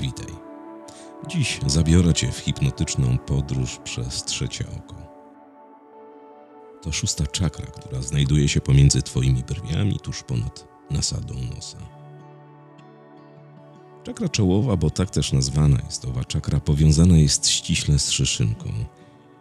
Witaj. Dziś zabiorę Cię w hipnotyczną podróż przez trzecie oko. To szósta czakra, która znajduje się pomiędzy Twoimi brwiami, tuż ponad nasadą nosa. Czakra czołowa, bo tak też nazwana jest owa czakra, powiązana jest ściśle z szyszynką,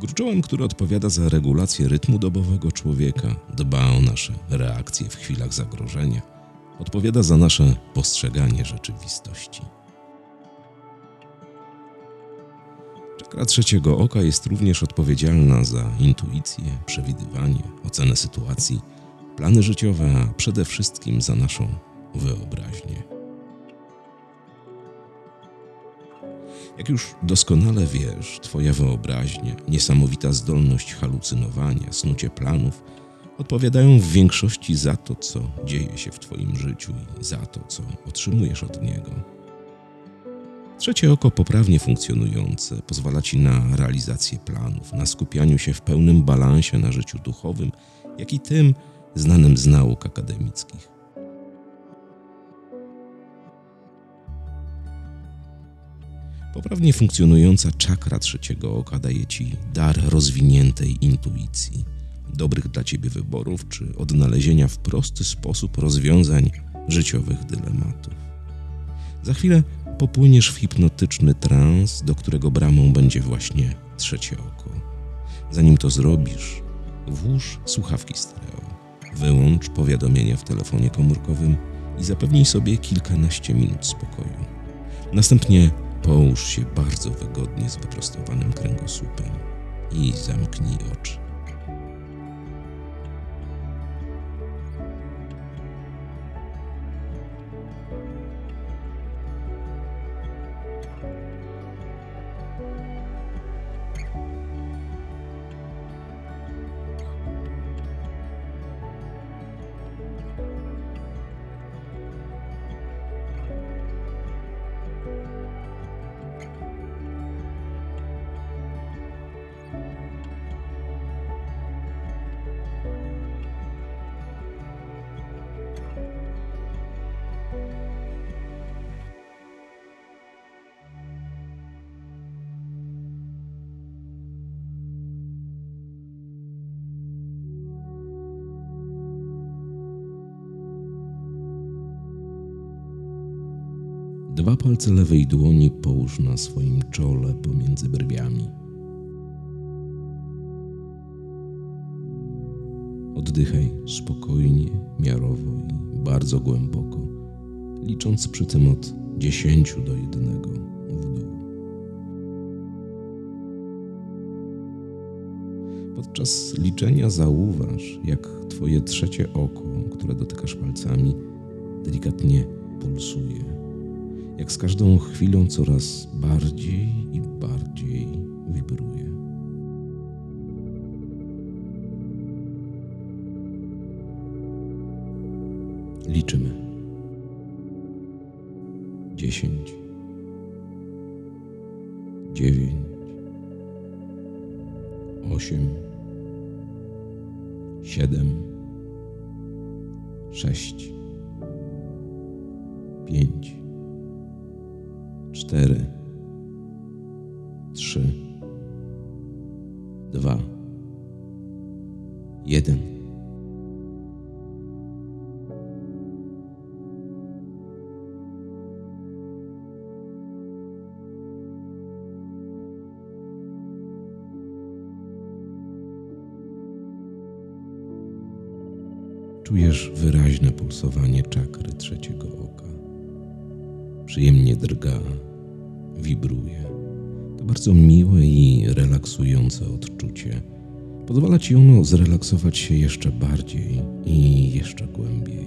gruczołem, który odpowiada za regulację rytmu dobowego człowieka, dba o nasze reakcje w chwilach zagrożenia, odpowiada za nasze postrzeganie rzeczywistości. Czakra trzeciego oka jest również odpowiedzialna za intuicję, przewidywanie, ocenę sytuacji, plany życiowe, a przede wszystkim za naszą wyobraźnię. Jak już doskonale wiesz, Twoja wyobraźnia, niesamowita zdolność halucynowania, snucie planów odpowiadają w większości za to, co dzieje się w Twoim życiu i za to, co otrzymujesz od niego. Trzecie oko poprawnie funkcjonujące pozwala Ci na realizację planów, na skupianiu się w pełnym balansie na życiu duchowym, jak i tym znanym z nauk akademickich. Poprawnie funkcjonująca czakra trzeciego oka daje Ci dar rozwiniętej intuicji, dobrych dla Ciebie wyborów czy odnalezienia w prosty sposób rozwiązań życiowych dylematów. Za chwilę popłyniesz w hipnotyczny trans, do którego bramą będzie właśnie trzecie oko. Zanim to zrobisz, włóż słuchawki stereo, wyłącz powiadomienia w telefonie komórkowym i zapewnij sobie kilkanaście minut spokoju. Następnie połóż się bardzo wygodnie z wyprostowanym kręgosłupem i zamknij oczy. Dwa palce lewej dłoni połóż na swoim czole pomiędzy brwiami. Oddychaj spokojnie, miarowo i bardzo głęboko, licząc przy tym od 10 do 1 w dół. Podczas liczenia zauważ, jak Twoje trzecie oko, które dotykasz palcami, delikatnie pulsuje jak z każdą chwilą coraz bardziej i bardziej wibruje. Liczymy. Dziesięć, dziewięć, osiem, siedem, sześć, pięć cztery, trzy, dwa, jeden. Czujesz wyraźne pulsowanie czakry trzeciego oka. Przyjemnie drga wibruje. To bardzo miłe i relaksujące odczucie. Pozwala ci ono zrelaksować się jeszcze bardziej i jeszcze głębiej.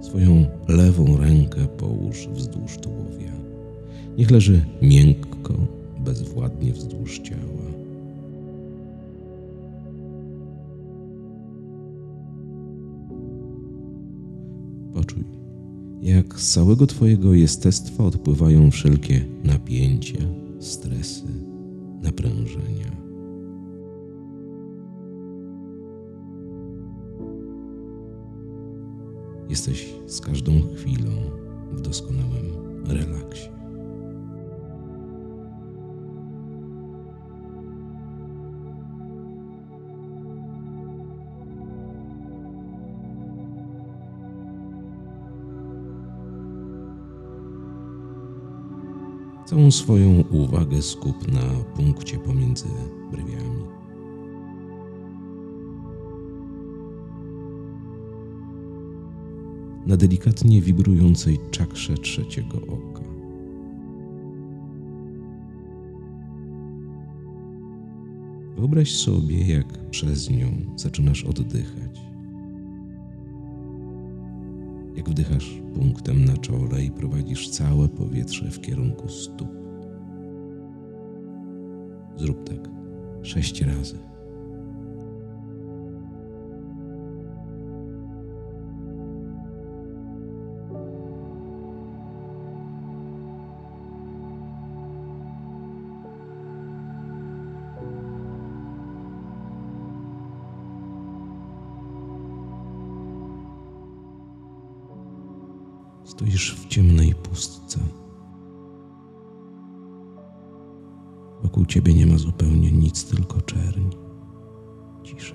Swoją lewą rękę połóż wzdłuż tułowia. Niech leży miękko, bezwładnie wzdłuż ciała. Jak z całego Twojego jestestwa odpływają wszelkie napięcia, stresy, naprężenia. Jesteś z każdą chwilą w doskonałym relaksie. Całą swoją uwagę skup na punkcie pomiędzy brwiami. Na delikatnie wibrującej czakrze trzeciego oka. Wyobraź sobie, jak przez nią zaczynasz oddychać. Wdychasz punktem na czole i prowadzisz całe powietrze w kierunku stóp. Zrób tak sześć razy. Czerń, cisza.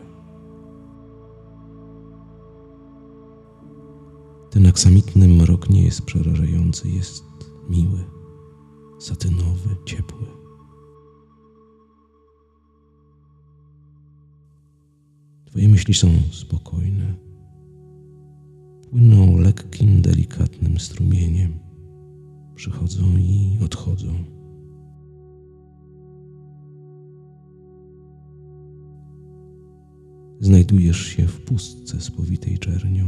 Ten aksamitny mrok nie jest przerażający, jest miły, satynowy, ciepły. Twoje myśli są spokojne płyną lekkim, delikatnym strumieniem, przychodzą i odchodzą. Znajdujesz się w pustce spowitej czernią.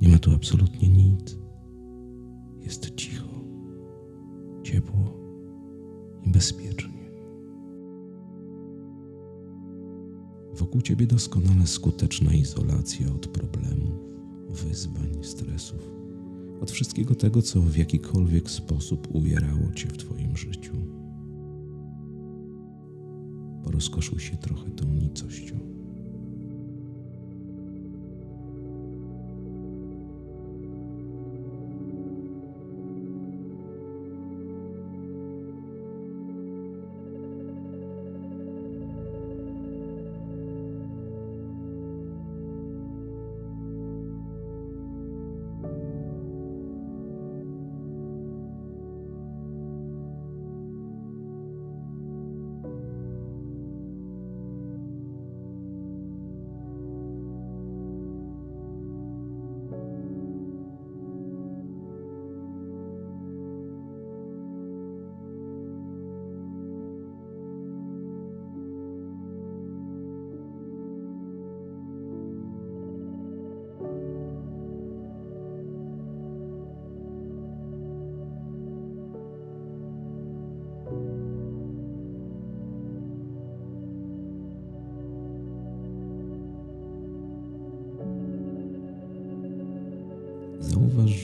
Nie ma tu absolutnie nic. Jest cicho, ciepło i bezpiecznie. Wokół ciebie doskonale skuteczna izolacja od problemów wyzwań, stresów, od wszystkiego tego, co w jakikolwiek sposób uwierało cię w Twoim życiu. Porozkoszuj się trochę tą nicością.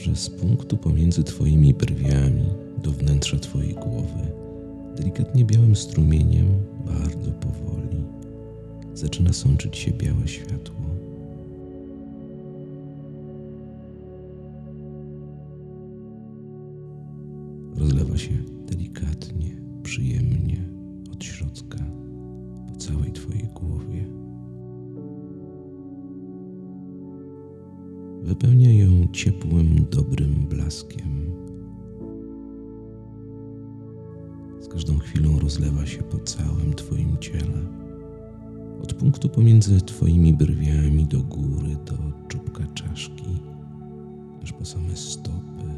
Że z punktu pomiędzy Twoimi brwiami do wnętrza Twojej głowy, delikatnie białym strumieniem, bardzo powoli, zaczyna sączyć się białe światło. Rozlewa się delikatnie, przyjemnie od środka po całej Twojej głowie. Wypełnia ją ciepłym, dobrym blaskiem. Z każdą chwilą rozlewa się po całym Twoim ciele. Od punktu pomiędzy Twoimi brwiami do góry, do czubka czaszki, aż po same stopy,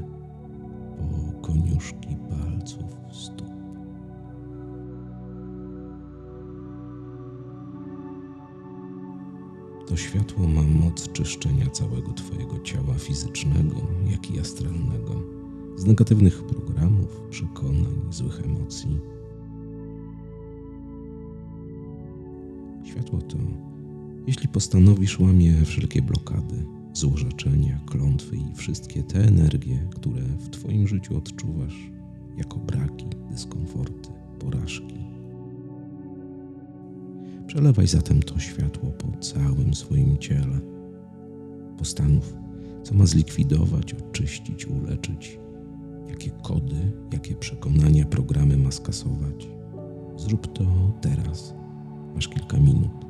po koniuszki palców stóp. To światło ma moc czyszczenia całego Twojego ciała fizycznego, jak i astralnego, z negatywnych programów, przekonań, złych emocji. Światło to, jeśli postanowisz, łamie wszelkie blokady, złorzeczenia, klątwy i wszystkie te energie, które w Twoim życiu odczuwasz jako braki, dyskomforty, porażki. Przelewaj zatem to światło po całym swoim ciele. Postanów co ma zlikwidować, oczyścić, uleczyć, jakie kody, jakie przekonania, programy ma skasować. Zrób to teraz. Masz kilka minut.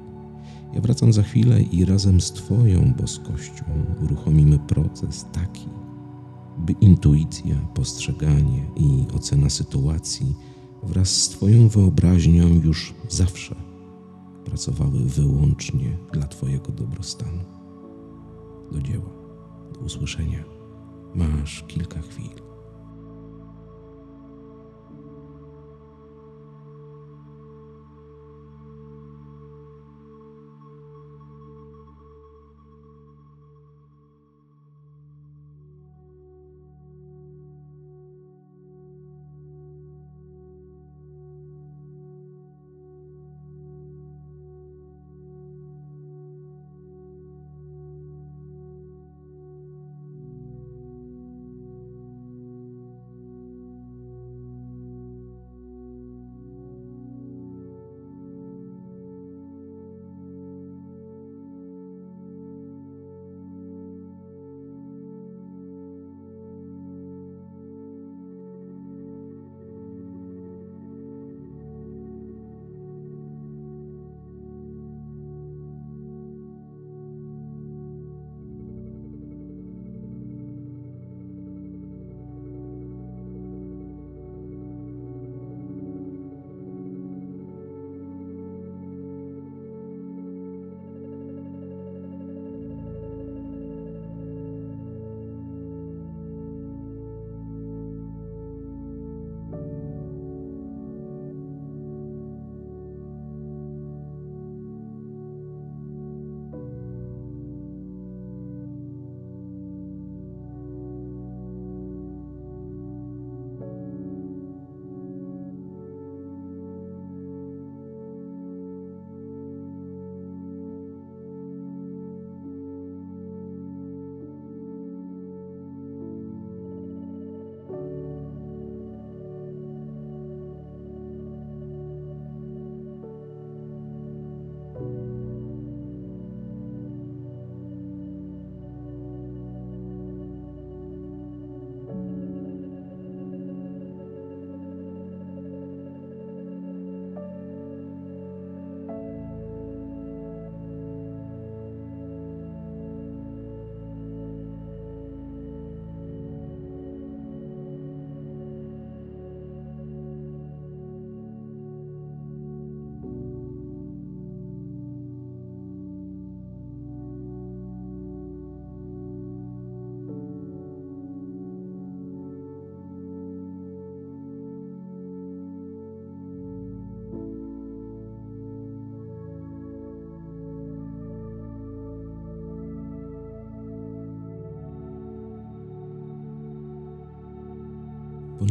Ja wracam za chwilę i razem z Twoją boskością uruchomimy proces taki, by intuicja, postrzeganie i ocena sytuacji wraz z Twoją wyobraźnią już zawsze pracowały wyłącznie dla Twojego dobrostanu. Do dzieła, do usłyszenia. Masz kilka chwil.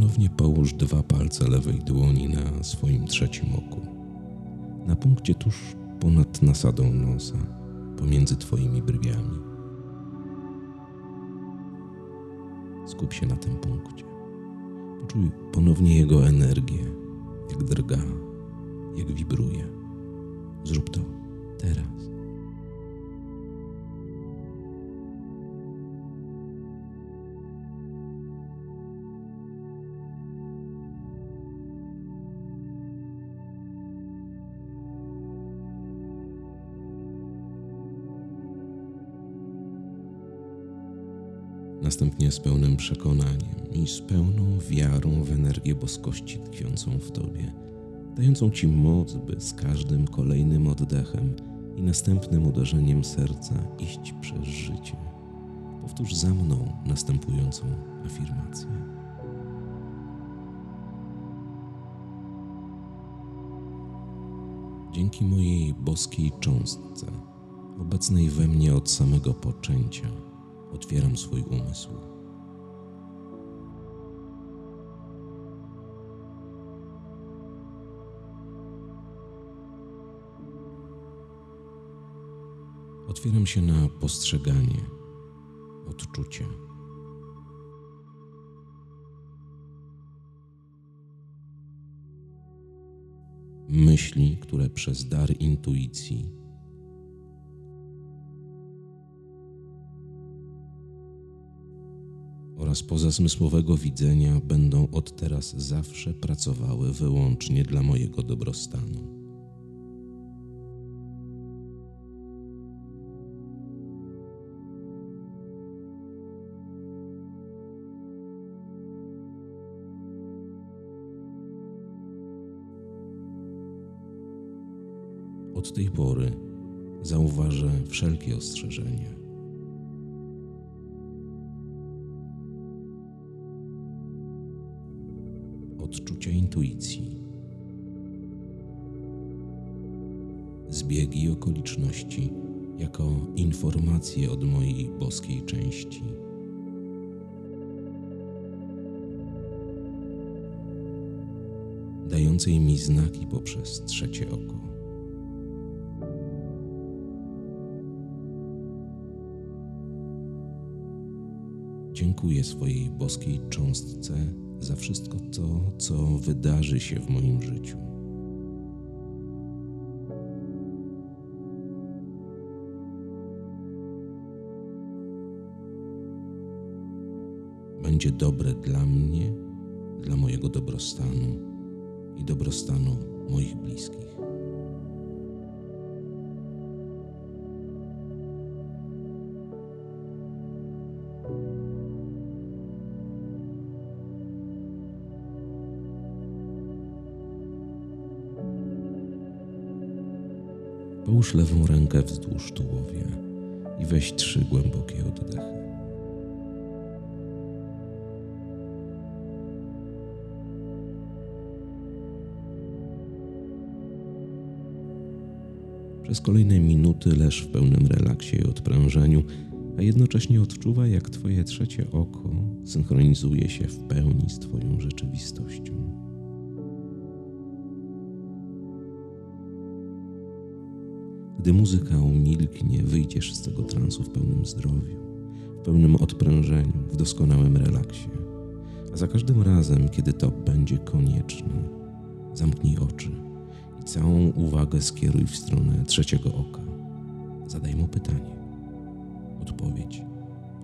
Ponownie połóż dwa palce lewej dłoni na swoim trzecim oku, na punkcie tuż ponad nasadą nosa, pomiędzy Twoimi brwiami. Skup się na tym punkcie. Poczuj ponownie jego energię, jak drga, jak wibruje. Następnie z pełnym przekonaniem i z pełną wiarą w energię boskości tkwiącą w Tobie, dającą Ci moc, by z każdym kolejnym oddechem i następnym uderzeniem serca iść przez życie. Powtórz za mną następującą afirmację. Dzięki mojej boskiej cząstce, obecnej we mnie od samego poczęcia, otwieram swój umysł. Otwieram się na postrzeganie, odczucie. Myśli, które przez dar intuicji oraz pozasmysłowego widzenia będą od teraz zawsze pracowały wyłącznie dla mojego dobrostanu. Od tej pory zauważę wszelkie ostrzeżenia. Odczucia intuicji, zbiegi okoliczności jako informacje od mojej boskiej części. Dającej mi znaki poprzez trzecie oko. Dziękuję swojej boskiej cząstce za wszystko to, co wydarzy się w moim życiu. Będzie dobre dla mnie, dla mojego dobrostanu i dobrostanu moich bliskich. Połóż lewą rękę wzdłuż tułowia i weź trzy głębokie oddechy. Przez kolejne minuty leż w pełnym relaksie i odprężeniu, a jednocześnie odczuwaj, jak Twoje trzecie oko synchronizuje się w pełni z Twoją rzeczywistością. Gdy muzyka umilknie, wyjdziesz z tego transu w pełnym zdrowiu, w pełnym odprężeniu, w doskonałym relaksie. A za każdym razem, kiedy to będzie konieczne, zamknij oczy i całą uwagę skieruj w stronę trzeciego oka. Zadaj mu pytanie. Odpowiedź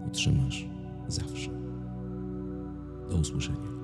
otrzymasz zawsze. Do usłyszenia.